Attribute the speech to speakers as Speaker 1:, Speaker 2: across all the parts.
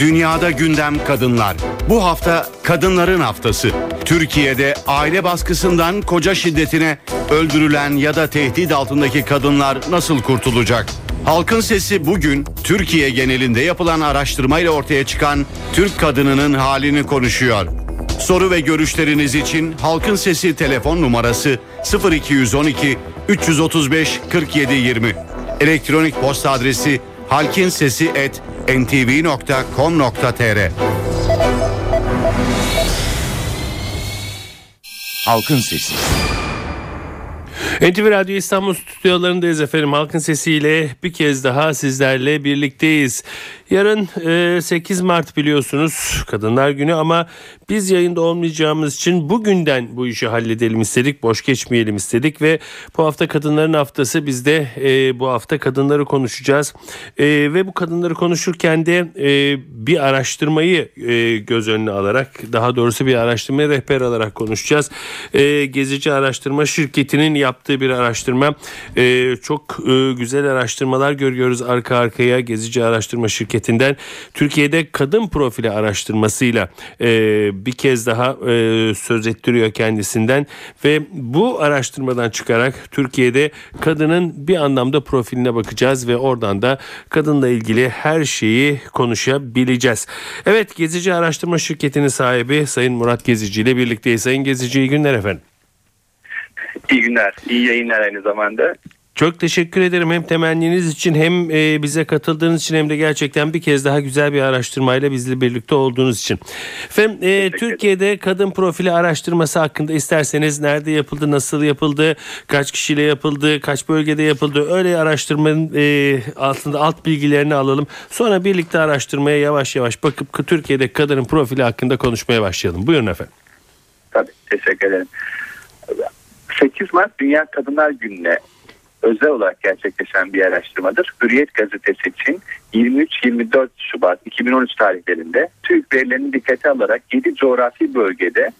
Speaker 1: Dünyada gündem kadınlar. Bu hafta kadınların haftası. Türkiye'de aile baskısından koca şiddetine öldürülen ya da tehdit altındaki kadınlar nasıl kurtulacak? Halkın Sesi bugün Türkiye genelinde yapılan araştırmayla ortaya çıkan Türk kadınının halini konuşuyor. Soru ve görüşleriniz için Halkın Sesi telefon numarası 0212 335 47 20. Elektronik posta adresi halkinsesi@ntv.com.tr.
Speaker 2: Halkın Sesi.
Speaker 3: NTV Radyo İstanbul stüdyolarındayız efendim. Halkın sesiyle bir kez daha sizlerle birlikteyiz. Yarın 8 Mart biliyorsunuz Kadınlar Günü ama biz yayında olmayacağımız için bugünden bu işi halledelim istedik. Boş geçmeyelim istedik ve bu hafta Kadınların Haftası biz de e, bu hafta kadınları konuşacağız. E, ve bu kadınları konuşurken de e, bir araştırmayı e, göz önüne alarak daha doğrusu bir araştırmayı rehber alarak konuşacağız. E, Gezici Araştırma Şirketi'nin yaptığı bir araştırma. E, çok e, güzel araştırmalar görüyoruz arka arkaya Gezici Araştırma Şirketi'nden. Türkiye'de kadın profili araştırmasıyla e, bir kez daha e, söz ettiriyor kendisinden ve bu araştırmadan çıkarak Türkiye'de kadının bir anlamda profiline bakacağız ve oradan da kadınla ilgili her şeyi konuşabileceğiz. Evet Gezici Araştırma Şirketi'nin sahibi Sayın Murat Gezici ile birlikteyiz. Sayın Gezici iyi günler efendim.
Speaker 4: İyi günler, iyi yayınlar aynı zamanda.
Speaker 3: Çok teşekkür ederim hem temenniniz için hem e, bize katıldığınız için hem de gerçekten bir kez daha güzel bir araştırmayla bizle birlikte olduğunuz için. Efendim e, Türkiye'de kadın profili araştırması hakkında isterseniz nerede yapıldı, nasıl yapıldı, kaç kişiyle yapıldı, kaç bölgede yapıldı öyle araştırmanın e, altında alt bilgilerini alalım. Sonra birlikte araştırmaya yavaş yavaş bakıp Türkiye'de kadının profili hakkında konuşmaya başlayalım. Buyurun efendim.
Speaker 4: Tabii teşekkür ederim. 8 Mart Dünya Kadınlar Günü'ne özel olarak gerçekleşen bir araştırmadır. Hürriyet gazetesi için 23-24 Şubat 2013 tarihlerinde TÜİK verilerini dikkate alarak 7 coğrafi bölgede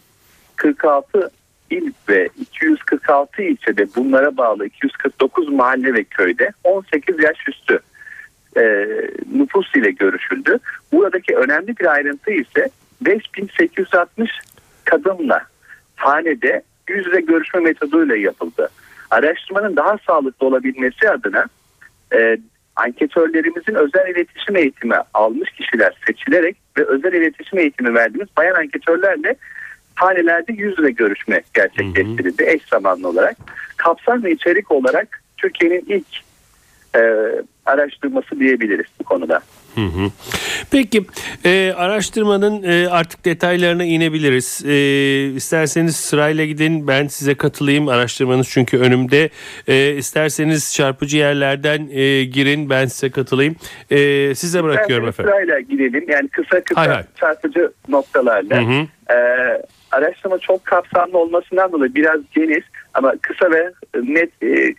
Speaker 4: 46 il ve 246 ilçede bunlara bağlı 249 mahalle ve köyde 18 yaş üstü e, nüfus ile görüşüldü. Buradaki önemli bir ayrıntı ise 5860 kadınla hanede yüzle görüşme metoduyla yapıldı. Araştırmanın daha sağlıklı olabilmesi adına e, anketörlerimizin özel iletişim eğitimi almış kişiler seçilerek ve özel iletişim eğitimi verdiğimiz bayan anketörlerle hanelerde yüzle görüşme gerçekleştirildi eş zamanlı olarak. Kapsam ve içerik olarak Türkiye'nin ilk e, araştırması diyebiliriz bu konuda.
Speaker 3: Hı hı. Peki e, araştırmanın e, artık detaylarına inebiliriz. E, isterseniz sırayla gidin ben size katılayım araştırmanız çünkü önümde. E, isterseniz çarpıcı yerlerden e, girin ben size katılayım. E, size bırakıyorum efendim.
Speaker 4: Sırayla gidelim yani kısa kısa hay hay. çarpıcı noktalarla. Hı hı. E, araştırma çok kapsamlı olmasından dolayı biraz geniş ama kısa ve net e,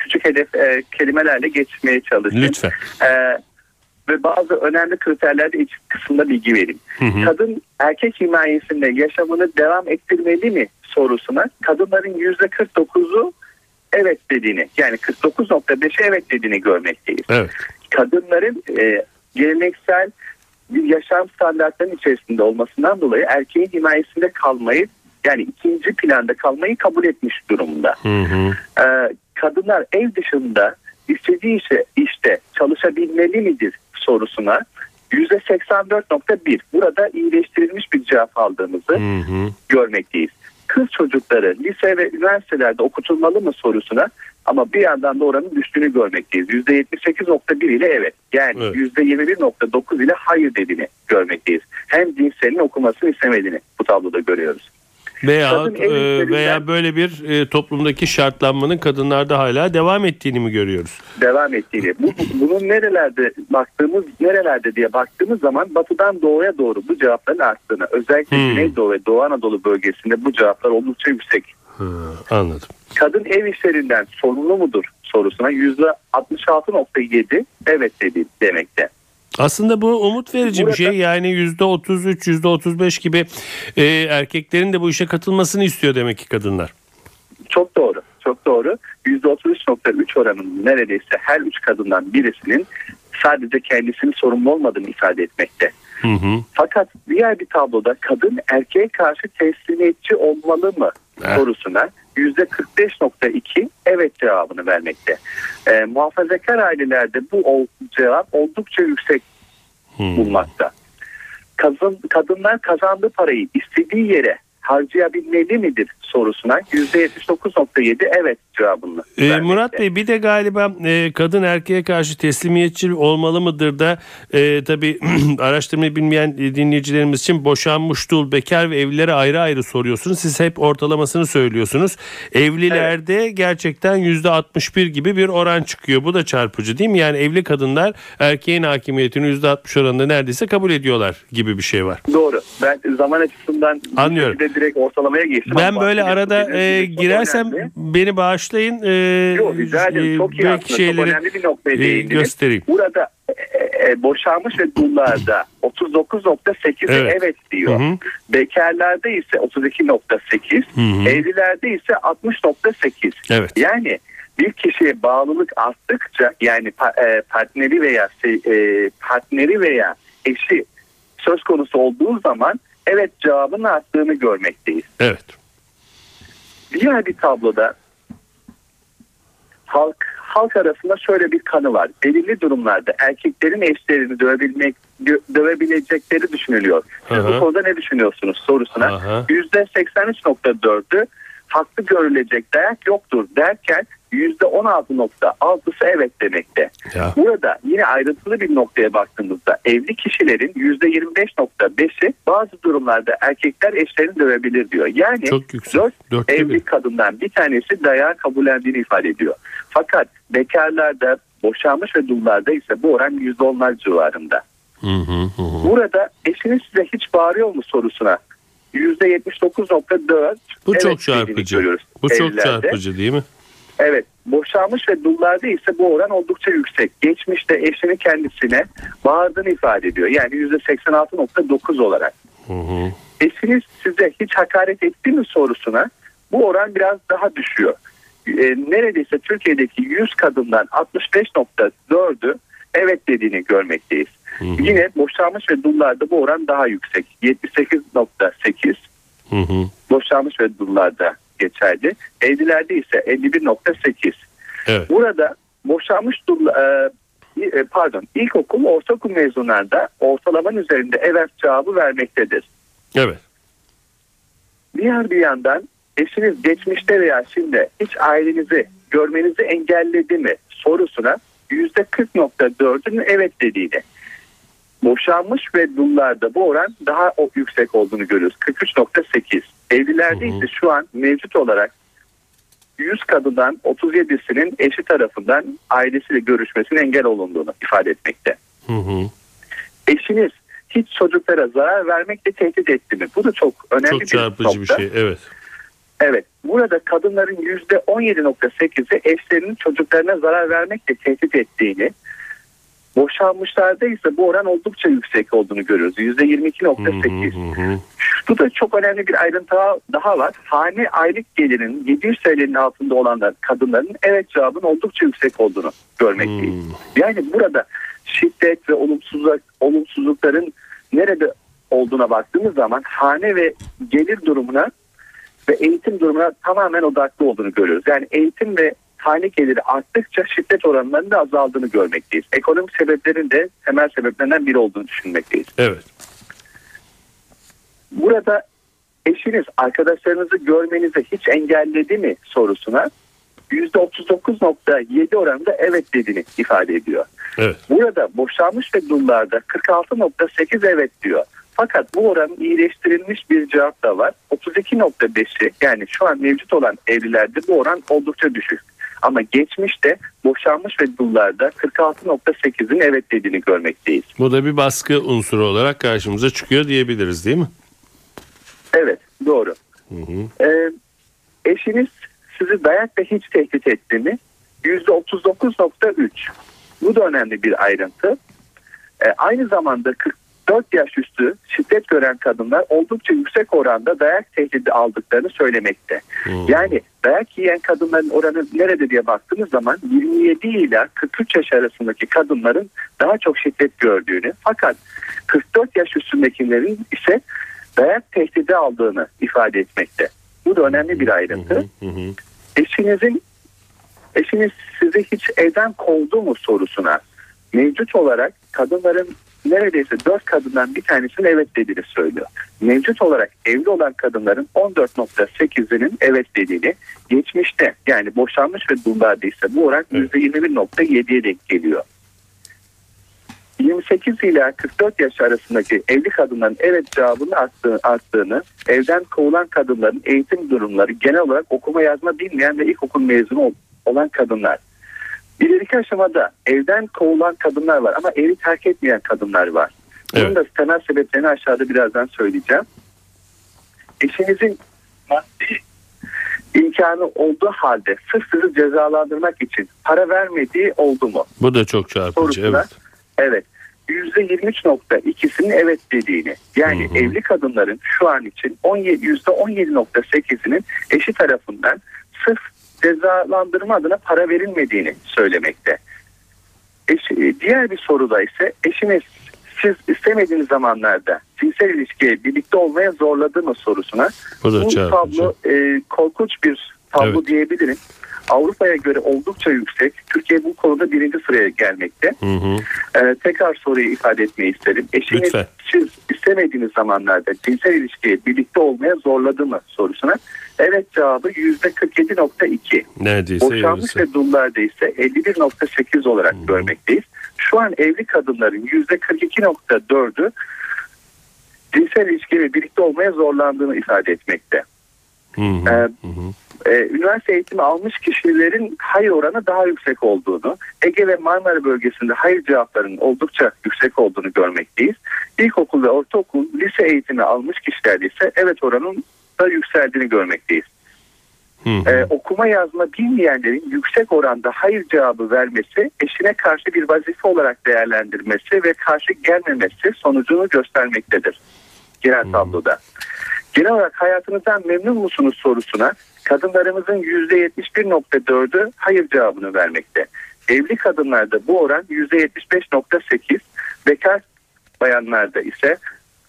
Speaker 4: küçük hedef e, kelimelerle geçmeye çalışayım.
Speaker 3: Lütfen.
Speaker 4: E, ve bazı önemli kriterlerde iç kısımda bilgi vereyim. Hı hı. Kadın erkek himayesinde yaşamını devam ettirmeli mi sorusuna kadınların %49'u evet dediğini yani 49.5'e evet dediğini görmekteyiz.
Speaker 3: Evet.
Speaker 4: Kadınların e, geleneksel bir yaşam standartlarının içerisinde olmasından dolayı erkeğin himayesinde kalmayı yani ikinci planda kalmayı kabul etmiş durumda. Hı hı. Ee, kadınlar ev dışında istediği işe, işte çalışabilmeli midir sorusuna %84.1 burada iyileştirilmiş bir cevap aldığımızı hı hı. görmekteyiz. Kız çocukları lise ve üniversitelerde okutulmalı mı sorusuna ama bir yandan da oranın düştüğünü görmekteyiz. %78.1 ile evet yani evet. %21.9 ile hayır dediğini görmekteyiz. Hem cinselin okumasını istemediğini bu tabloda görüyoruz.
Speaker 3: Veya e, veya böyle bir e, toplumdaki şartlanmanın kadınlarda hala devam ettiğini mi görüyoruz?
Speaker 4: Devam ettiğini. Bu, bunun nerelerde baktığımız nerelerde diye baktığımız zaman batıdan doğuya doğru bu cevapların arttığını özellikle hmm. Güneydoğu ve Doğu Anadolu bölgesinde bu cevaplar oldukça yüksek.
Speaker 3: Hmm, anladım.
Speaker 4: Kadın ev işlerinden sorumlu mudur sorusuna %66.7 evet dedi demekte.
Speaker 3: Aslında bu umut verici Burada, bir şey. Yani %33, %35 gibi e, erkeklerin de bu işe katılmasını istiyor demek ki kadınlar.
Speaker 4: Çok doğru. Çok doğru. %33.3 oranının neredeyse her üç kadından birisinin sadece kendisinin sorumlu olmadığını ifade etmekte.
Speaker 3: Hı hı.
Speaker 4: Fakat diğer bir tabloda kadın erkeğe karşı teslimiyetçi olmalı mı
Speaker 3: Evet.
Speaker 4: sorusuna %45.2 evet cevabını vermekte. Ee, muhafazakar ailelerde bu ol- cevap oldukça yüksek
Speaker 3: Hı.
Speaker 4: bulmakta. Kadın, kadınlar kazandığı parayı istediği yere harcayabilmeli midir sorusuna %79.7 evet cevabını
Speaker 3: Ee. Murat Bey bir de galiba e, kadın erkeğe karşı teslimiyetçi olmalı mıdır da e, tabii araştırmayı bilmeyen dinleyicilerimiz için boşanmış dul, bekar ve evlilere ayrı ayrı soruyorsunuz. Siz hep ortalamasını söylüyorsunuz. Evlilerde gerçekten %61 gibi bir oran çıkıyor. Bu da çarpıcı değil mi? Yani evli kadınlar erkeğin hakimiyetini %60 oranında neredeyse kabul ediyorlar gibi bir şey var.
Speaker 4: Doğru. Ben zaman açısından
Speaker 3: Anlıyorum.
Speaker 4: Direkt ortalamaya geçtim.
Speaker 3: Ben böyle arada e, girersem
Speaker 4: önemli.
Speaker 3: beni bağışlayın. E,
Speaker 4: Yok rica ederim.
Speaker 3: e,
Speaker 4: Çok iyi aslında.
Speaker 3: şeyleri
Speaker 4: çok önemli bir noktaya
Speaker 3: e,
Speaker 4: değindiniz.
Speaker 3: göstereyim.
Speaker 4: Burada e, e, boşanmış ve dullarda 39.8'e
Speaker 3: Evet.
Speaker 4: evet. diyor.
Speaker 3: Hı hı.
Speaker 4: Bekarlarda ise 32.8,
Speaker 3: Hı hı.
Speaker 4: evlilerde ise 60.8.
Speaker 3: Evet.
Speaker 4: Yani bir kişiye bağlılık arttıkça yani pa- e, partneri veya e, partneri veya eşi söz konusu olduğu zaman evet cevabın arttığını görmekteyiz.
Speaker 3: Evet.
Speaker 4: Diğer bir tabloda halk halk arasında şöyle bir kanı var. Belirli durumlarda erkeklerin eşlerini dövebilmek dö- dövebilecekleri düşünülüyor. Siz bu konuda ne düşünüyorsunuz sorusuna
Speaker 3: Aha.
Speaker 4: %83.4'ü haklı görülecek dayak yoktur derken %16.6'sı evet demekte.
Speaker 3: Ya.
Speaker 4: Burada yine ayrıntılı bir noktaya baktığımızda evli kişilerin %25.5'i bazı durumlarda erkekler eşlerini dövebilir diyor. Yani
Speaker 3: Çok yüksek.
Speaker 4: dört
Speaker 3: Dörtte
Speaker 4: evli
Speaker 3: bir.
Speaker 4: kadından bir tanesi dayağı kabullendiğini ifade ediyor. Fakat bekarlarda, boşanmış ve dullarda ise bu oran %10'lar civarında.
Speaker 3: Hı hı hı.
Speaker 4: Burada eşiniz size hiç bağırıyor mu sorusuna %79.4
Speaker 3: Bu
Speaker 4: evet
Speaker 3: çok çarpıcı. Bu çok çarpıcı değil mi?
Speaker 4: Evet. Boşanmış ve dullarda ise bu oran oldukça yüksek. Geçmişte eşinin kendisine bağırdığını ifade ediyor. Yani %86.9 olarak.
Speaker 3: Hı hı.
Speaker 4: Eşiniz size hiç hakaret etti mi sorusuna bu oran biraz daha düşüyor. Ee, neredeyse Türkiye'deki 100 kadından 65.4'ü evet dediğini görmekteyiz. Yine boşanmış ve dullarda bu oran daha yüksek. 78.8
Speaker 3: Hı hı.
Speaker 4: boşanmış ve dullarda geçerli. Evlilerde ise 51.8.
Speaker 3: Evet.
Speaker 4: Burada boşanmış dul, e, e, pardon ilkokul, ortaokul mezunlarında ortalamanın üzerinde evet cevabı vermektedir.
Speaker 3: Evet.
Speaker 4: Diğer bir yandan eşiniz geçmişte veya şimdi hiç ailenizi görmenizi engelledi mi sorusuna %40.4'ün evet dediğini. Boşanmış ve dullarda bu oran daha o yüksek olduğunu görüyoruz. 43.8. Evlilerde ise şu an mevcut olarak 100 kadından 37'sinin eşi tarafından ailesiyle görüşmesine engel olunduğunu ifade etmekte.
Speaker 3: Hı hı.
Speaker 4: Eşiniz hiç çocuklara zarar vermekle tehdit etti mi? Bu da çok önemli
Speaker 3: Çok
Speaker 4: bir
Speaker 3: çarpıcı bir şey. Evet.
Speaker 4: Evet. Burada kadınların %17.8'i eşlerinin çocuklarına zarar vermekle tehdit ettiğini, boşanmışlarda ise bu oran oldukça yüksek olduğunu görüyoruz.
Speaker 3: Hı hı
Speaker 4: %22.8.
Speaker 3: hı hı.
Speaker 4: Bu da çok önemli bir ayrıntı daha var. Hane aylık gelirinin 700 TL'nin altında olanlar kadınların evet cevabın oldukça yüksek olduğunu görmekteyiz.
Speaker 3: Hmm.
Speaker 4: Yani burada şiddet ve olumsuzluk, olumsuzlukların nerede olduğuna baktığımız zaman hane ve gelir durumuna ve eğitim durumuna tamamen odaklı olduğunu görüyoruz. Yani eğitim ve hane geliri arttıkça şiddet oranlarının da azaldığını görmekteyiz. Ekonomik sebeplerin de temel sebeplerinden biri olduğunu düşünmekteyiz.
Speaker 3: Evet.
Speaker 4: Burada eşiniz arkadaşlarınızı görmenizi hiç engelledi mi sorusuna %39.7 oranında evet dediğini ifade ediyor.
Speaker 3: Evet.
Speaker 4: Burada boşanmış ve dullarda 46.8 evet diyor. Fakat bu oranın iyileştirilmiş bir cevap da var. 32.5'i yani şu an mevcut olan evlilerde bu oran oldukça düşük. Ama geçmişte boşanmış ve dullarda 46.8'in evet dediğini görmekteyiz.
Speaker 3: Bu da bir baskı unsuru olarak karşımıza çıkıyor diyebiliriz değil mi?
Speaker 4: Evet doğru.
Speaker 3: Hı hı.
Speaker 4: Ee, eşiniz sizi dayakla hiç tehdit etti mi? %39.3. Bu da önemli bir ayrıntı. Ee, aynı zamanda 44 yaş üstü şiddet gören kadınlar oldukça yüksek oranda dayak tehdidi aldıklarını söylemekte.
Speaker 3: Hı.
Speaker 4: Yani dayak yiyen kadınların oranı nerede diye baktığımız zaman 27 ile 43 yaş arasındaki kadınların daha çok şiddet gördüğünü fakat 44 yaş üstündekilerin ise dayak tehdidi aldığını ifade etmekte. Bu da önemli bir ayrıntı.
Speaker 3: Hı.
Speaker 4: Eşinizin eşiniz sizi hiç evden kovdu mu sorusuna mevcut olarak kadınların neredeyse 4 kadından bir tanesinin evet dediğini söylüyor. Mevcut olarak evli olan kadınların 14.8'inin evet dediğini geçmişte yani boşanmış ve dullarda ise bu oran
Speaker 3: Evet.
Speaker 4: %21.7'ye denk geliyor. 28 ila 44 yaş arasındaki evli kadınların evet cevabını arttığını, arttığını, evden kovulan kadınların eğitim durumları genel olarak okuma yazma bilmeyen ve ilkokul mezunu ol- olan kadınlar. İleriki aşamada evden kovulan kadınlar var ama evi terk etmeyen kadınlar var. Bunun
Speaker 3: Evet.
Speaker 4: da temel sebeplerini aşağıda birazdan söyleyeceğim. Eşinizin maddi imkanı olduğu halde sırf sizi cezalandırmak için para vermediği oldu mu?
Speaker 3: Bu da çok çarpıcı.
Speaker 4: sorusuna
Speaker 3: Evet.
Speaker 4: evet %23.2'sinin evet dediğini yani
Speaker 3: Hı hı.
Speaker 4: evli kadınların şu an için 17, %17.8'inin eşi tarafından sırf cezalandırma adına para verilmediğini söylemekte. Eş, e, diğer bir soruda ise eşiniz siz istemediğiniz zamanlarda cinsel ilişkiye birlikte olmaya zorladı mı sorusuna
Speaker 3: Bu da
Speaker 4: bu tablo e, korkunç bir tablo
Speaker 3: Evet.
Speaker 4: diyebilirim. Avrupa'ya göre oldukça yüksek. Türkiye bu konuda birinci sıraya gelmekte.
Speaker 3: Hı hı.
Speaker 4: Ee, tekrar soruyu ifade etmeyi isterim. Eşiniz
Speaker 3: Lütfen.
Speaker 4: siz istemediğiniz zamanlarda cinsel ilişkiye birlikte olmaya zorladı mı sorusuna evet cevabı %47.2.
Speaker 3: Neredeyse
Speaker 4: Boşanmış ve dullarda ise 51.8 olarak görmekteyiz. Şu an evli kadınların %42.4'ü cinsel ilişki ve birlikte olmaya zorlandığını ifade etmekte.
Speaker 3: Hı hı.
Speaker 4: Ee,
Speaker 3: Hı hı.
Speaker 4: E, üniversite eğitimi almış kişilerin hayır oranı daha yüksek olduğunu, Ege ve Marmara bölgesinde hayır cevaplarının oldukça yüksek olduğunu görmekteyiz. İlkokul ve ortaokul, lise eğitimi almış kişilerde ise evet oranın da yükseldiğini görmekteyiz.
Speaker 3: Hı.
Speaker 4: Ee, okuma yazma bilmeyenlerin yüksek oranda hayır cevabı vermesi, eşine karşı bir vazife olarak değerlendirmesi ve karşı gelmemesi sonucunu göstermektedir genel tabloda. Genel olarak hayatınızdan memnun musunuz sorusuna kadınlarımızın %71.4'ü hayır cevabını vermekte. Evli kadınlarda bu oran %75.8, bekar bayanlarda ise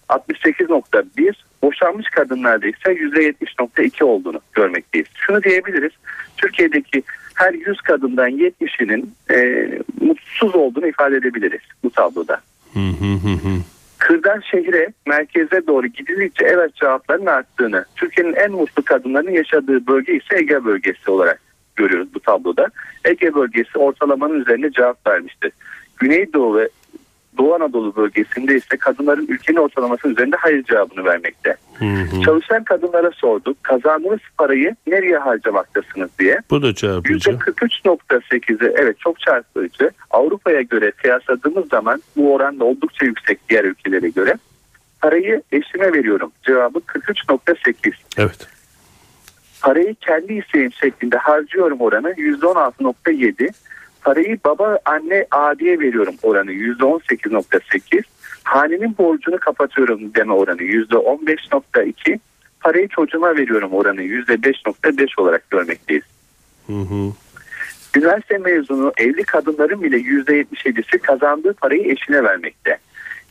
Speaker 4: 68.1, boşanmış kadınlarda ise %70.2 olduğunu görmekteyiz. Şunu diyebiliriz, Türkiye'deki her 100 kadından 70'inin e, mutsuz olduğunu ifade edebiliriz bu tabloda.
Speaker 3: Hı hı hı hı.
Speaker 4: Kırdan şehre, merkeze doğru gidildikçe evet cevapların arttığını, Türkiye'nin en mutlu kadınlarının yaşadığı bölge ise Ege bölgesi olarak görüyoruz bu tabloda. Ege bölgesi ortalamanın üzerine cevap vermiştir. Güneydoğu ve Doğu Anadolu bölgesinde ise kadınların ülkenin ortalaması üzerinde hayır cevabını vermekte.
Speaker 3: Hı hı.
Speaker 4: Çalışan kadınlara sorduk, kazandığınız parayı nereye harcamaktasınız diye.
Speaker 3: Bu da çarpıcı.
Speaker 4: %43.8'i evet çok çarpıcı. Avrupa'ya göre kıyasladığımız zaman bu oran da oldukça yüksek diğer ülkelere göre. Parayı eşime veriyorum. Cevabı 43.8.
Speaker 3: Evet.
Speaker 4: Parayı kendi isteğim şeklinde harcıyorum oranı %16.7. Parayı baba, anne, abiye veriyorum oranı %18.8. Hanenin borcunu kapatıyorum deme oranı %15.2. Parayı çocuğuma veriyorum oranı %5.5 olarak görmekteyiz.
Speaker 3: Hı hı.
Speaker 4: Üniversite mezunu evli kadınların bile %77'si kazandığı parayı eşine vermekte.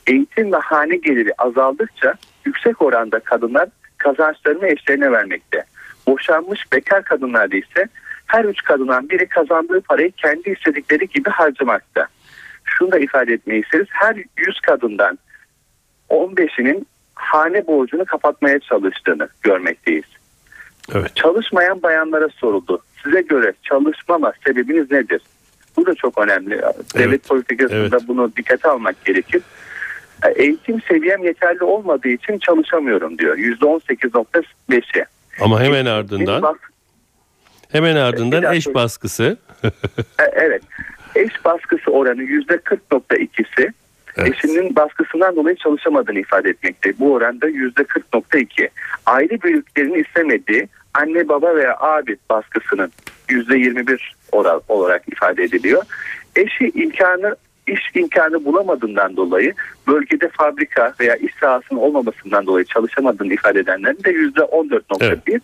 Speaker 4: Eğitim ve hane geliri azaldıkça yüksek oranda kadınlar kazançlarını eşlerine vermekte. Boşanmış bekar kadınlarda ise her üç kadından biri kazandığı parayı kendi istedikleri gibi harcamakta. Şunu da ifade etmeyi isteriz. Her 100 kadından 15'inin hane borcunu kapatmaya çalıştığını görmekteyiz.
Speaker 3: Evet.
Speaker 4: Çalışmayan bayanlara soruldu. Size göre çalışmama sebebiniz nedir? Bu da çok önemli. Devlet
Speaker 3: Evet,
Speaker 4: politikasında
Speaker 3: evet.
Speaker 4: bunu dikkate almak gerekir. E, Eğitim seviyem yeterli olmadığı için çalışamıyorum diyor. %18.5'e.
Speaker 3: Ama hemen ardından
Speaker 4: bak-
Speaker 3: hemen
Speaker 4: Bir
Speaker 3: ardından eş baskısı.
Speaker 4: E, Evet. Eş baskısı oranı %40.2'si.
Speaker 3: Evet.
Speaker 4: Eşinin baskısından dolayı çalışamadığını ifade etmekte. Bu oranda %40.2. Aile büyüklerinin istemediği anne baba veya abi baskısının %21 oran olarak ifade ediliyor. Eşi imkanı iş imkanı bulamadığından dolayı bölgede fabrika veya iş sahasının olmamasından dolayı çalışamadığını ifade edenlerin de %14.1.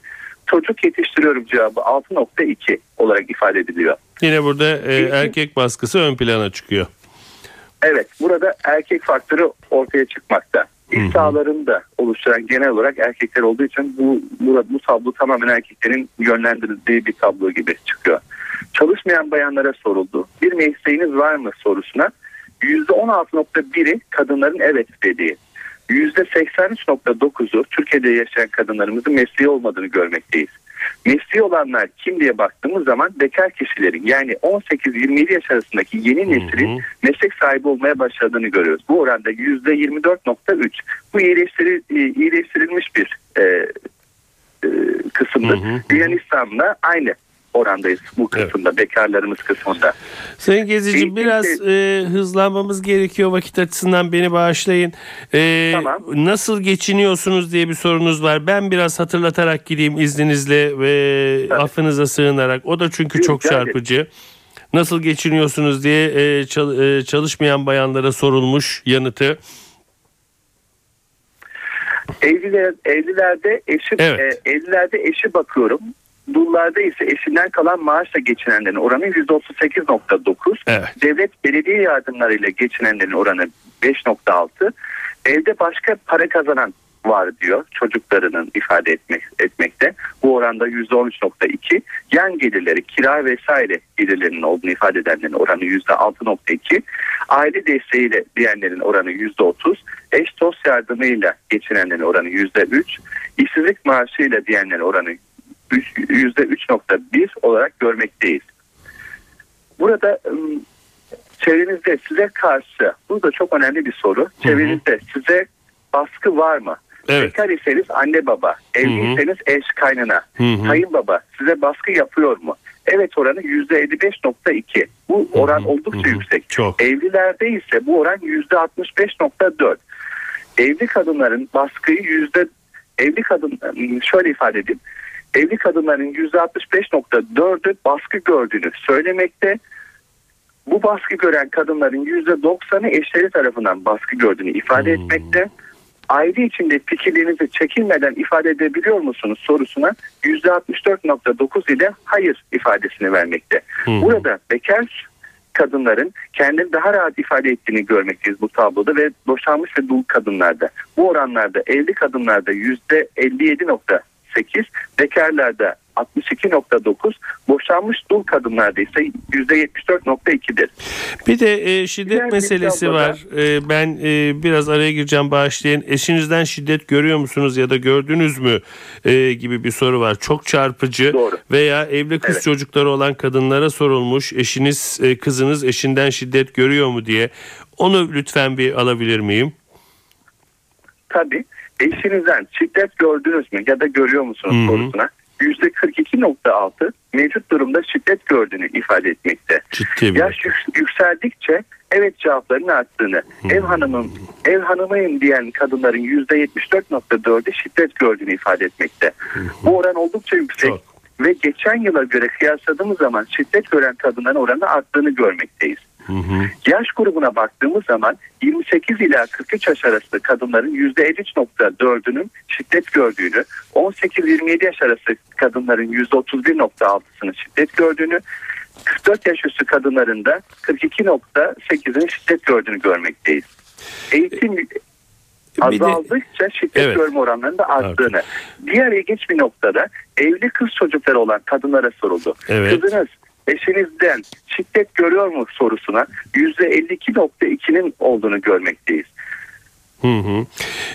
Speaker 4: çocuk yetiştiriyorum cevabı 6.2 olarak ifade ediliyor.
Speaker 3: Yine burada e, erkek baskısı ön plana çıkıyor.
Speaker 4: Evet burada erkek faktörü ortaya çıkmakta. İş sahalarında oluşturan genel olarak erkekler olduğu için bu, bu, bu tablo tamamen erkeklerin yönlendirildiği bir tablo gibi çıkıyor. Çalışmayan bayanlara soruldu. Bir mesleğiniz var mı sorusuna %16.1'i kadınların evet dediği. %83.9'u Türkiye'de yaşayan kadınlarımızın mesleği olmadığını görmekteyiz. Mesleği olanlar kim diye baktığımız zaman bekar kişilerin yani 18-27 yaş arasındaki yeni neslin meslek sahibi olmaya başladığını görüyoruz. Bu oranda %24.3. Bu iyileştiri, iyileştirilmiş bir e, e, kısımdır. Yunanistan'la aynı orandayız bu kısımda bekarlarımız kısmında.
Speaker 3: Sayın Gezici
Speaker 4: Eğitim
Speaker 3: biraz
Speaker 4: de-
Speaker 3: e, hızlanmamız gerekiyor vakit açısından beni bağışlayın. E,
Speaker 4: Tamam.
Speaker 3: Nasıl geçiniyorsunuz diye bir sorunuz var. Ben biraz hatırlatarak gideyim izninizle ve
Speaker 4: Tabii.
Speaker 3: affınıza sığınarak. O da çünkü
Speaker 4: Rica
Speaker 3: çok
Speaker 4: ederim.
Speaker 3: çarpıcı. Nasıl geçiniyorsunuz diye e, çal- e, çalışmayan bayanlara sorulmuş yanıtı.
Speaker 4: Evliler, evlilerde eşi
Speaker 3: Evet.
Speaker 4: e, evlilerde eşi bakıyorum. Dullarda ise eşinden kalan maaşla geçinenlerin oranı %38.9.
Speaker 3: Evet.
Speaker 4: Devlet belediye yardımlarıyla geçinenlerin oranı 5.6. Evde başka para kazanan var diyor çocuklarının ifade etmek etmekte. Bu oranda %13.2. Yan gelirleri, kira vesaire gelirlerinin olduğunu ifade edenlerin oranı %6.2. Aile desteğiyle diyenlerin oranı %30. Eş dost yardımıyla geçinenlerin oranı %3. İşsizlik maaşıyla diyenlerin oranı %3.1 olarak görmekteyiz. Burada çevrenizde size karşı bu da çok önemli bir soru. Çevrenizde size baskı var mı?
Speaker 3: Evet.
Speaker 4: Bekar iseniz anne baba, evliyseniz eş kaynana, kayınbaba size baskı yapıyor mu? Evet oranı %55.2. Bu oran oldukça
Speaker 3: hı hı.
Speaker 4: yüksek.
Speaker 3: Çok.
Speaker 4: Evlilerde ise bu oran %65.4. Evli kadınların baskıyı yüzde evli kadın şöyle ifade edeyim. Evli kadınların %65.4'ü baskı gördüğünü söylemekte. Bu baskı gören kadınların %90'ı eşleri tarafından baskı gördüğünü ifade
Speaker 3: Hmm.
Speaker 4: etmekte. Aile içinde fikirlerinizi çekinmeden ifade edebiliyor musunuz sorusuna %64.9 ile hayır ifadesini vermekte.
Speaker 3: Hmm.
Speaker 4: Burada bekar kadınların kendini daha rahat ifade ettiğini görmekteyiz bu tabloda ve boşanmış ve dul kadınlarda. Bu oranlarda evli kadınlarda %57.8, bekarlarda 62.9, boşanmış dul kadınlarda ise %74.2'dir.
Speaker 3: Bir de e, şiddet
Speaker 4: Diğer
Speaker 3: meselesi var. E, ben e, biraz araya gireceğim bağışlayın. Eşinizden şiddet görüyor musunuz ya da gördünüz mü e, gibi bir soru var. Çok çarpıcı
Speaker 4: Doğru.
Speaker 3: veya evli kız
Speaker 4: Evet.
Speaker 3: çocukları olan kadınlara sorulmuş. Eşiniz e, kızınız eşinden şiddet görüyor mu diye. Onu lütfen bir alabilir miyim?
Speaker 4: Tabii eşinizden şiddet gördünüz mü ya da görüyor musunuz
Speaker 3: Hı hı.
Speaker 4: sorusuna %42.6 mevcut durumda şiddet gördüğünü ifade etmekte.
Speaker 3: Ciddi bir.
Speaker 4: Yaş yük- yükseldikçe evet cevaplarının arttığını, ev hanımım, ev hanımıyım diyen kadınların %74.4'ü şiddet gördüğünü ifade etmekte. Bu oran oldukça yüksek
Speaker 3: Çok.
Speaker 4: ve geçen yıla göre kıyasladığımız zaman şiddet gören kadınların oranı arttığını görmekteyiz.
Speaker 3: Hı hı.
Speaker 4: Yaş grubuna baktığımız zaman 28 ila 43 yaş arası kadınların %53.4'ünün şiddet gördüğünü, 18-27 yaş arası kadınların %31.6'sının şiddet gördüğünü, 44 yaş üstü kadınların da 42.8'inin şiddet gördüğünü görmekteyiz. Eğitim
Speaker 3: de-
Speaker 4: azaldıkça şiddet
Speaker 3: Evet.
Speaker 4: görme oranlarının da arttığını. Diğer ilginç bir noktada evli kız çocukları olan kadınlara soruldu.
Speaker 3: Evet.
Speaker 4: Kızınız eşinizden şiddet görüyor mu sorusuna %52.2'nin olduğunu görmekteyiz.
Speaker 3: Hı hı.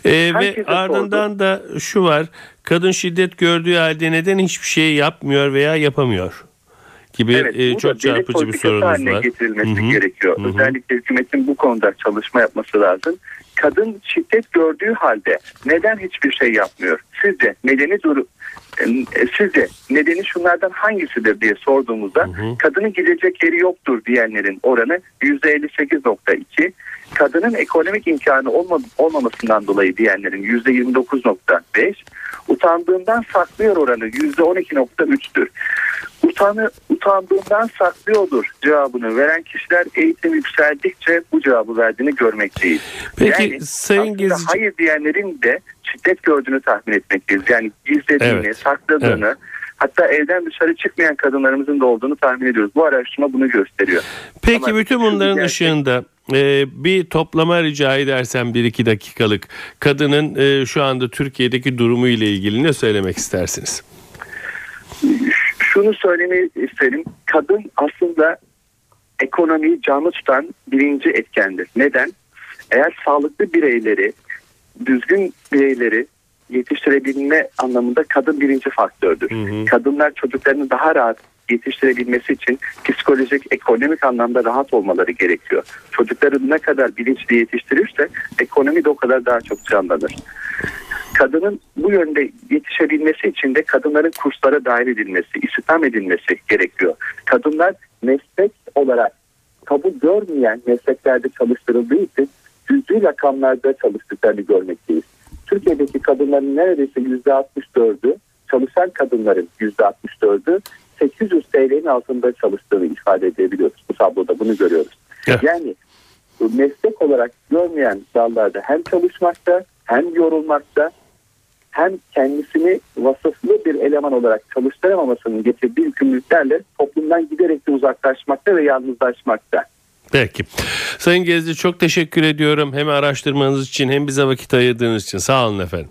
Speaker 3: Ee, ve ardından da şu var. Kadın şiddet gördüğü halde neden hiçbir şey yapmıyor veya yapamıyor gibi
Speaker 4: Evet,
Speaker 3: e, çok çarpıcı bir sorunuz
Speaker 4: haline
Speaker 3: var.
Speaker 4: getirilmesi
Speaker 3: Hı hı.
Speaker 4: gerekiyor.
Speaker 3: Hı hı.
Speaker 4: Özellikle hükümetin bu konuda çalışma yapması lazım. Kadın şiddet gördüğü halde neden hiçbir şey yapmıyor? Sizce nedeni duru e, sizce nedeni şunlardan hangisidir diye sorduğumuzda
Speaker 3: hı.
Speaker 4: kadının gidecek yeri yoktur diyenlerin oranı %58.2 kadının ekonomik imkanı olma, olmamasından dolayı diyenlerin %29.5 utandığından saklıyor oranı %12.3'tür. Utanı, utandığından saklıyordur cevabını veren kişiler eğitim yükseldikçe bu cevabı verdiğini görmekteyiz.
Speaker 3: Peki Sayın
Speaker 4: aslında
Speaker 3: Gezici
Speaker 4: hayır diyenlerin de şiddet gördüğünü tahmin etmekteyiz. Yani gizlediğini,
Speaker 3: Evet.
Speaker 4: sakladığını hatta evden dışarı çıkmayan kadınlarımızın da olduğunu tahmin ediyoruz. Bu araştırma bunu gösteriyor.
Speaker 3: Peki
Speaker 4: Ama
Speaker 3: bütün bunların
Speaker 4: gerçek-
Speaker 3: ışığında e, bir toplama rica edersem bir iki dakikalık kadının e, şu anda Türkiye'deki durumu ile ilgili ne söylemek istersiniz?
Speaker 4: şunu söylemeyi isterim. Kadın aslında ekonomiyi canlı tutan birinci etkendir. Neden? Eğer sağlıklı bireyleri, düzgün bireyleri yetiştirebilme anlamında kadın birinci faktördür. Kadınlar çocuklarını daha rahat yetiştirebilmesi için psikolojik, ekonomik anlamda rahat olmaları gerekiyor. Çocukları ne kadar bilinçli yetiştirirse ekonomi de o kadar daha çok canlanır kadının bu yönde yetişebilmesi için de kadınların kurslara dahil edilmesi, istihdam edilmesi gerekiyor. Kadınlar meslek olarak kabul görmeyen mesleklerde çalıştırıldığı için cüzi rakamlarda çalıştıklarını görmekteyiz. Türkiye'deki kadınların neredeyse %64'ü, çalışan kadınların %64'ü 800 TL'nin altında çalıştığını ifade edebiliyoruz. Bu tabloda bunu görüyoruz.
Speaker 3: Evet.
Speaker 4: Yani meslek olarak görmeyen dallarda hem çalışmakta hem yorulmakta hem kendisini vasıflı bir eleman olarak çalıştıramamasının getirdiği yükümlülüklerle toplumdan giderek de uzaklaşmakta ve yalnızlaşmakta.
Speaker 3: Peki. Sayın Gezdi çok teşekkür ediyorum. Hem araştırmanız için hem bize vakit ayırdığınız için. Sağ olun efendim.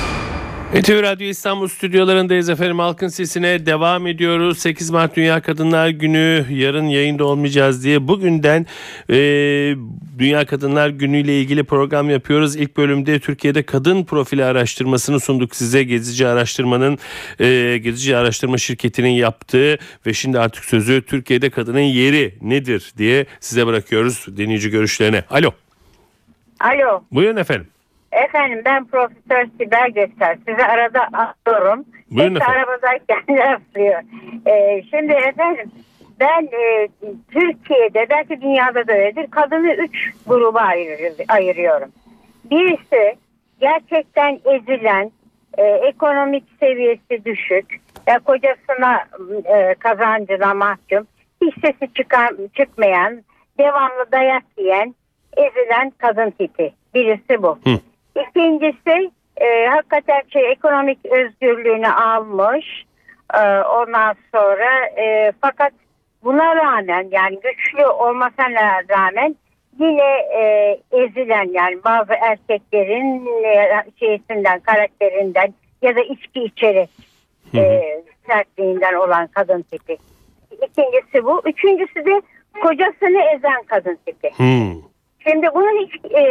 Speaker 3: NTV Radyo İstanbul stüdyolarındayız efendim. Halkın sesine devam ediyoruz. 8 Mart Dünya Kadınlar Günü. Yarın yayında olmayacağız diye bugünden e, Dünya Kadınlar Günü ile ilgili program yapıyoruz. İlk bölümde Türkiye'de kadın profili araştırmasını sunduk size. Gezici Araştırma'nın e, Gezici Araştırma şirketinin yaptığı ve şimdi artık sözü Türkiye'de kadının yeri nedir diye size bırakıyoruz dinleyici görüşlerine. Alo.
Speaker 5: Alo,
Speaker 3: Buyurun efendim.
Speaker 5: Efendim ben Profesör Sibel Göster. Sizi arada arıyorum.
Speaker 3: Buyurun
Speaker 5: Hep de
Speaker 3: efendim.
Speaker 5: arabadayken rastlıyor. Ee, şimdi efendim ben e, Türkiye'de belki dünyada da öyledir. Kadını üç gruba ayır- ayırıyorum. Birisi gerçekten ezilen, e, ekonomik seviyesi düşük, ya kocasına e, kazancına mahkum, hiç sesi çıkan, çıkmayan, devamlı dayak yiyen, ezilen kadın tipi. Birisi bu.
Speaker 3: Hı.
Speaker 5: İkincisi e, hakikaten şey, ekonomik özgürlüğünü almış. E, ondan sonra e, fakat buna rağmen yani güçlü olmasına rağmen yine e, ezilen yani bazı erkeklerin e, şeysinden karakterinden ya da içki içerek e, sertliğinden olan kadın tipi. İkincisi bu. Üçüncüsü de kocasını ezen kadın tipi.
Speaker 3: Hmm.
Speaker 5: Şimdi bunun hiç e,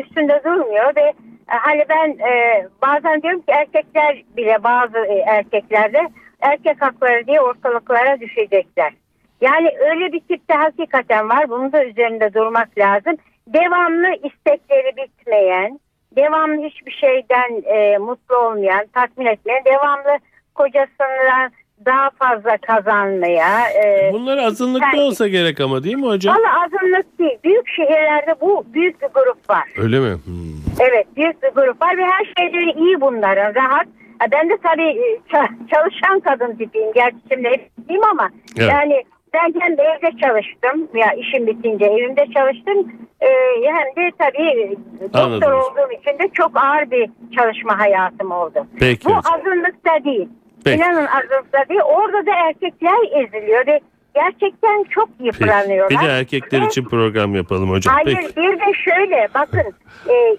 Speaker 5: üstünde durmuyor ve e, hani ben e, bazen diyorum ki erkekler bile bazı e, erkeklerde erkek hakları diye ortalıklara düşecekler. Yani öyle bir tipte hakikaten var. Bunun da üzerinde durmak lazım. Devamlı istekleri bitmeyen, devamlı hiçbir şeyden e, mutlu olmayan, tatmin etmeyen, devamlı kocasından daha fazla kazanmaya. E,
Speaker 3: Bunlar azınlıkta
Speaker 5: Sen-
Speaker 3: olsa gerek ama değil mi hocam?
Speaker 5: Valla azınlık değil. Büyük şehirlerde bu büyük bir grup var.
Speaker 3: Öyle mi? Hmm.
Speaker 5: Evet büyük bir grup var ve her şeyleri iyi bunların rahat. Ha, Ben de tabii e, ça- çalışan kadın tipiyim. Gerçi şimdi hep diyeyim ama
Speaker 3: Evet.
Speaker 5: yani ben hem de evde çalıştım. Ya işim bitince evimde çalıştım. Ee, hem de tabii doktor
Speaker 3: Anladım.
Speaker 5: olduğum için de çok ağır bir çalışma hayatım oldu.
Speaker 3: Peki
Speaker 5: Bu azınlıkta değil.
Speaker 3: Peki.
Speaker 5: İnanın azınlıkta değil. Orada da erkekler eziliyor ve gerçekten çok
Speaker 3: Peki.
Speaker 5: yıpranıyorlar.
Speaker 3: Bir de erkekler
Speaker 5: Ve-
Speaker 3: için program yapalım hocam.
Speaker 5: Hayır
Speaker 3: Peki.
Speaker 5: bir de şöyle bakın e,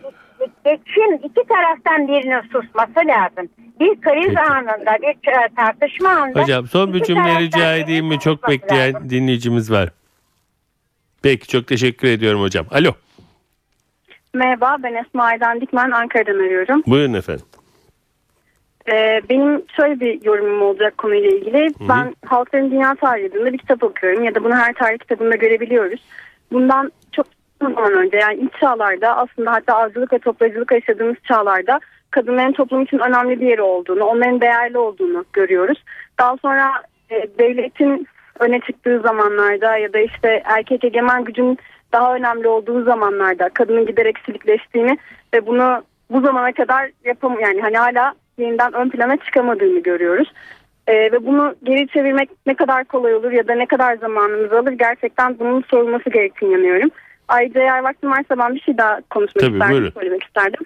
Speaker 5: geçim iki taraftan birinin susması lazım. Bir kriz
Speaker 3: Peki.
Speaker 5: anında bir e, tartışma anında.
Speaker 3: Hocam son bir cümle rica edeyim mi? Çok bekleyen
Speaker 5: lazım.
Speaker 3: dinleyicimiz var. Peki çok teşekkür ediyorum hocam. Alo.
Speaker 6: Merhaba ben Esma Aydan Dikmen Ankara'dan arıyorum.
Speaker 3: Buyurun efendim.
Speaker 6: Ee, benim şöyle bir yorumum olacak konuyla ilgili. Ben Halkların Dünya Tarihi adında bir kitap okuyorum ya da bunu her tarih kitabında görebiliyoruz. Bundan çok zaman önce yani ilk çağlarda aslında hatta avcılık ve toplayıcılık yaşadığımız çağlarda kadınların toplum için önemli bir yeri olduğunu, onların değerli olduğunu görüyoruz. Daha sonra e, devletin öne çıktığı zamanlarda ya da işte erkek egemen gücün daha önemli olduğu zamanlarda kadının giderek silikleştiğini ve bunu bu zamana kadar yapam yani hani hala yeniden ön plana çıkamadığını görüyoruz. Ee, ve bunu geri çevirmek ne kadar kolay olur ya da ne kadar zamanımız alır gerçekten bunun sorulması gerektiğini inanıyorum. Ayrıca eğer vaktim varsa ben bir şey daha konuşmak
Speaker 3: Tabii,
Speaker 6: isterdim,
Speaker 3: buyurun.
Speaker 6: söylemek isterdim.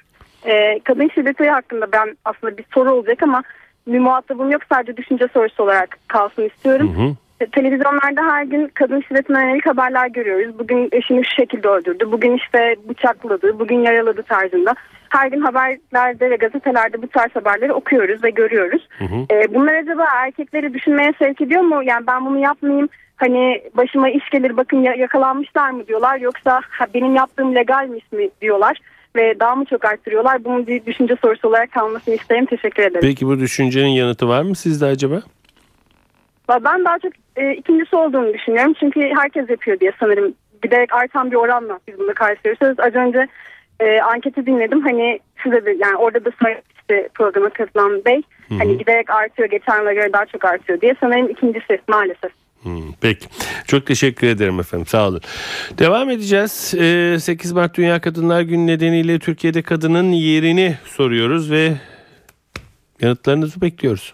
Speaker 6: Ee, kadın şiddeti hakkında ben aslında bir soru olacak ama bir muhatabım yok sadece düşünce sorusu olarak kalsın istiyorum.
Speaker 3: Hı hı.
Speaker 6: Televizyonlarda her gün kadın şiddetine yönelik haberler görüyoruz. Bugün eşini şu şekilde öldürdü, bugün işte bıçakladı, bugün yaraladı tarzında. Her gün haberlerde ve gazetelerde bu tarz haberleri okuyoruz ve görüyoruz. E, bunlar acaba erkekleri düşünmeye sevk ediyor mu? Yani ben bunu yapmayayım, hani başıma iş gelir bakın ya- yakalanmışlar mı diyorlar. Yoksa ha, benim yaptığım legalmiş mi diyorlar ve daha mı çok arttırıyorlar? Bunun bir düşünce sorusu olarak kalmasını isterim. Teşekkür ederim.
Speaker 3: Peki bu düşüncenin yanıtı var mı sizde acaba?
Speaker 6: Ben daha çok e, ikincisi olduğunu düşünüyorum. Çünkü herkes yapıyor diye sanırım. Giderek artan bir oranla biz bunu karşılıyoruz. Az önce e, anketi dinledim. Hani size de yani orada da söylemişti programa katılan bey. Hani giderek artıyor. Geçen yıla göre daha çok artıyor diye. Sanırım ikincisi maalesef.
Speaker 3: Hmm, peki. Çok teşekkür ederim efendim. Sağ olun. Devam edeceğiz. Ee, 8 Mart Dünya Kadınlar Günü nedeniyle Türkiye'de kadının yerini soruyoruz ve yanıtlarınızı bekliyoruz.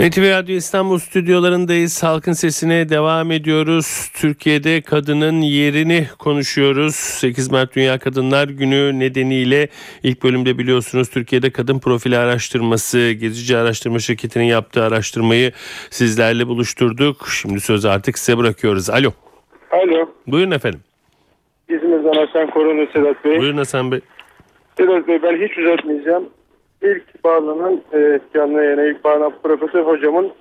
Speaker 3: NTV Radyo İstanbul stüdyolarındayız. Halkın sesine devam ediyoruz. Türkiye'de kadının yerini konuşuyoruz. 8 Mart Dünya Kadınlar Günü nedeniyle ilk bölümde biliyorsunuz Türkiye'de kadın profili araştırması, Gezici Araştırma Şirketi'nin yaptığı araştırmayı sizlerle buluşturduk. Şimdi sözü artık size bırakıyoruz. Alo.
Speaker 7: Alo.
Speaker 3: Buyurun efendim.
Speaker 7: İzmir'den Hasan Korona Sedat Bey.
Speaker 3: Buyurun Hasan Bey.
Speaker 7: Sedat Bey ben hiç uzatmayacağım. İlk bağlanan e, canlı yayına ilk bağlanan profesör hocamın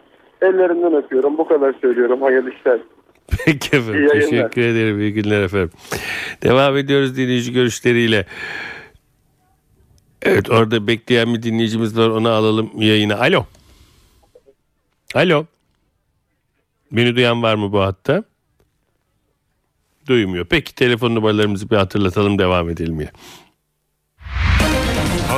Speaker 7: ellerinden öpüyorum. Bu kadar söylüyorum. Hayırlı işler.
Speaker 3: Peki efendim.
Speaker 7: İyi yayınlar.
Speaker 3: Teşekkür ederim. İyi günler efendim. Devam ediyoruz dinleyici görüşleriyle. Evet orada bekleyen bir dinleyicimiz var. Onu alalım yayına. Alo. Alo. Beni duyan var mı bu hatta? Duymuyor. Peki telefon numaralarımızı bir hatırlatalım devam edelim ya.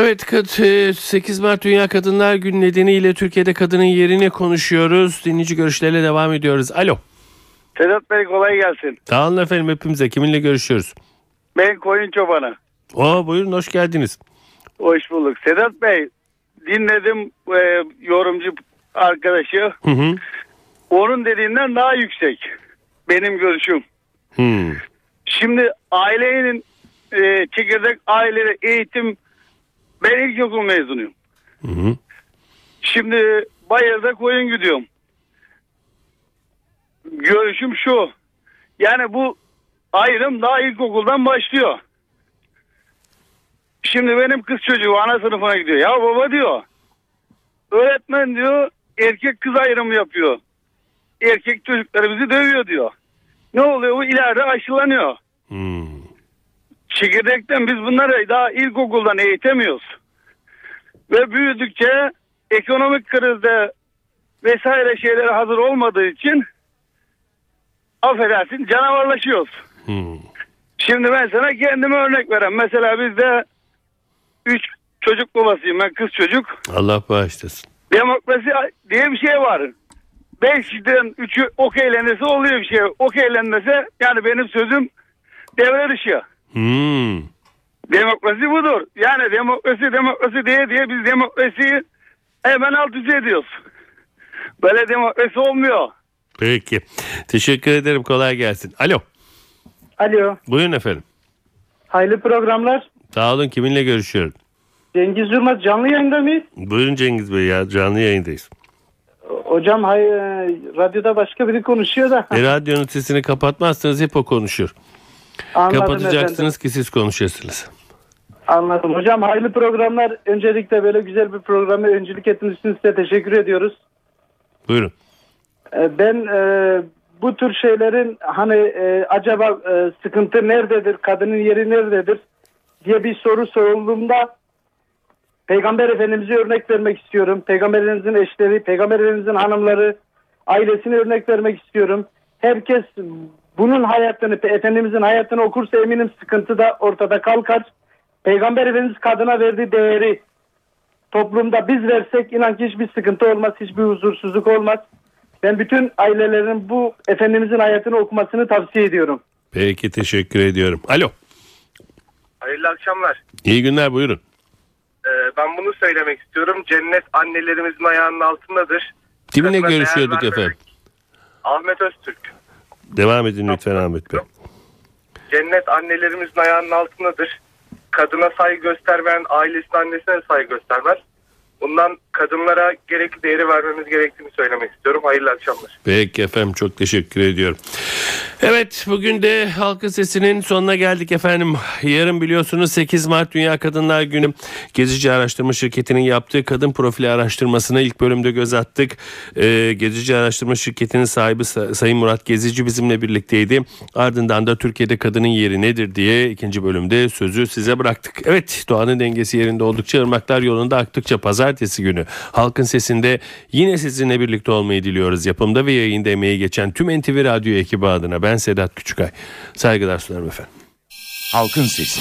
Speaker 3: Evet kad- e, 8 Mart Dünya Kadınlar Günü nedeniyle Türkiye'de kadının yerini konuşuyoruz. Dinleyici görüşlerle devam ediyoruz. Alo.
Speaker 8: Sedat Bey kolay gelsin.
Speaker 3: Sağ olun efendim hepimize. Kiminle görüşüyoruz?
Speaker 8: Ben koyun çobanı.
Speaker 3: Oo, buyurun hoş geldiniz.
Speaker 8: Hoş bulduk. Sedat Bey dinledim e, yorumcu arkadaşı.
Speaker 3: Hı hı.
Speaker 8: Onun dediğinden daha yüksek. Benim görüşüm.
Speaker 3: Hmm.
Speaker 8: Şimdi ailenin e, çekirdek aile eğitim ben ilkokul mezunuyum.
Speaker 3: Hı hı.
Speaker 8: Şimdi bayırda koyun gidiyorum. Görüşüm şu. Yani bu ayrım daha ilkokuldan başlıyor. Şimdi benim kız çocuğu ana sınıfına gidiyor. Ya baba diyor. Öğretmen diyor erkek kız ayrımı yapıyor. Erkek çocuklarımızı dövüyor diyor. Ne oluyor bu ileride aşılanıyor.
Speaker 3: Hmm.
Speaker 8: Çekirdekten biz bunları daha ilkokuldan eğitemiyoruz. Ve büyüdükçe ekonomik krizde vesaire şeylere hazır olmadığı için affedersin canavarlaşıyoruz.
Speaker 3: Hmm.
Speaker 8: Şimdi ben sana kendime örnek vereyim. Mesela bizde üç çocuk babasıyım ben kız çocuk.
Speaker 3: Allah bağışlasın.
Speaker 8: Demokrasi diye bir şey var. Beşten üçü okeylenirse oluyor bir şey. Okeylenmese yani benim sözüm devre dışı.
Speaker 3: Hmm.
Speaker 8: Demokrasi budur. Yani demokrasi demokrasi diye diye biz demokrasiyi hemen alt üst ediyoruz. Böyle demokrasi olmuyor.
Speaker 3: Peki. Teşekkür ederim. Kolay gelsin. Alo.
Speaker 9: Alo,
Speaker 3: Buyurun efendim.
Speaker 9: hayırlı programlar.
Speaker 3: Sağ olun. Kiminle görüşüyorum?
Speaker 9: Cengiz Yılmaz canlı yayında mı?
Speaker 3: Buyurun Cengiz Bey ya. Canlı yayındayız.
Speaker 9: Hocam hay, e, radyoda başka biri konuşuyor da.
Speaker 3: E, radyonun sesini kapatmazsanız hep o konuşur.
Speaker 9: Anladım
Speaker 3: Kapatacaksınız
Speaker 9: efendim.
Speaker 3: ki siz konuşasınız.
Speaker 9: Anladım. Hocam hayırlı programlar. Öncelikle böyle güzel bir programı öncülük ettiğiniz için size teşekkür ediyoruz.
Speaker 3: Buyurun.
Speaker 9: E, Ben e, bu tür şeylerin hani e, acaba e, sıkıntı nerededir, kadının yeri nerededir diye bir soru sorulduğunda Peygamber Efendimiz'e örnek vermek istiyorum. Peygamber Efendimiz'in eşleri, Peygamber Efendimiz'in hanımları, ailesine örnek vermek istiyorum. Herkes bunun hayatını, Efendimiz'in hayatını okursa eminim sıkıntı da ortada kalkar. Peygamber Efendimiz kadına verdiği değeri toplumda biz versek inan ki hiçbir sıkıntı olmaz, hiçbir huzursuzluk olmaz. Ben bütün ailelerin bu Efendimizin hayatını okumasını tavsiye ediyorum.
Speaker 3: Peki teşekkür ediyorum. Alo.
Speaker 10: Hayırlı akşamlar.
Speaker 3: İyi günler buyurun.
Speaker 10: Ee, ben bunu söylemek istiyorum. Cennet annelerimizin ayağının altındadır.
Speaker 3: Kiminle görüşüyorduk efendim?
Speaker 10: Ahmet Öztürk.
Speaker 3: Devam edin lütfen Ahmet Bey.
Speaker 10: Cennet annelerimizin ayağının altındadır. Kadına saygı göstermeyen ailesine annesine saygı göstermez. Bundan kadınlara gerekli değeri vermemiz gerektiğini söylemek istiyorum. Hayırlı akşamlar.
Speaker 3: Peki efendim çok teşekkür ediyorum. Evet bugün de Halkın Sesi'nin sonuna geldik efendim. Yarın biliyorsunuz 8 Mart Dünya Kadınlar Günü. Gezici Araştırma Şirketi'nin yaptığı kadın profili araştırmasına ilk bölümde göz attık. Ee, Gezici Araştırma Şirketi'nin sahibi Sa- Sayın Murat Gezici bizimle birlikteydi. Ardından da Türkiye'de kadının yeri nedir diye ikinci bölümde sözü size bıraktık. Evet doğanın dengesi yerinde oldukça ırmaklar yolunda aktıkça pazartesi günü Halkın Sesi'nde yine sizinle birlikte olmayı diliyoruz. Yapımda ve yayında emeği geçen tüm NTV Radyo ekibi adına ben Sedat Küçükay. Saygılar sunarım efendim.
Speaker 2: Halkın Sesi.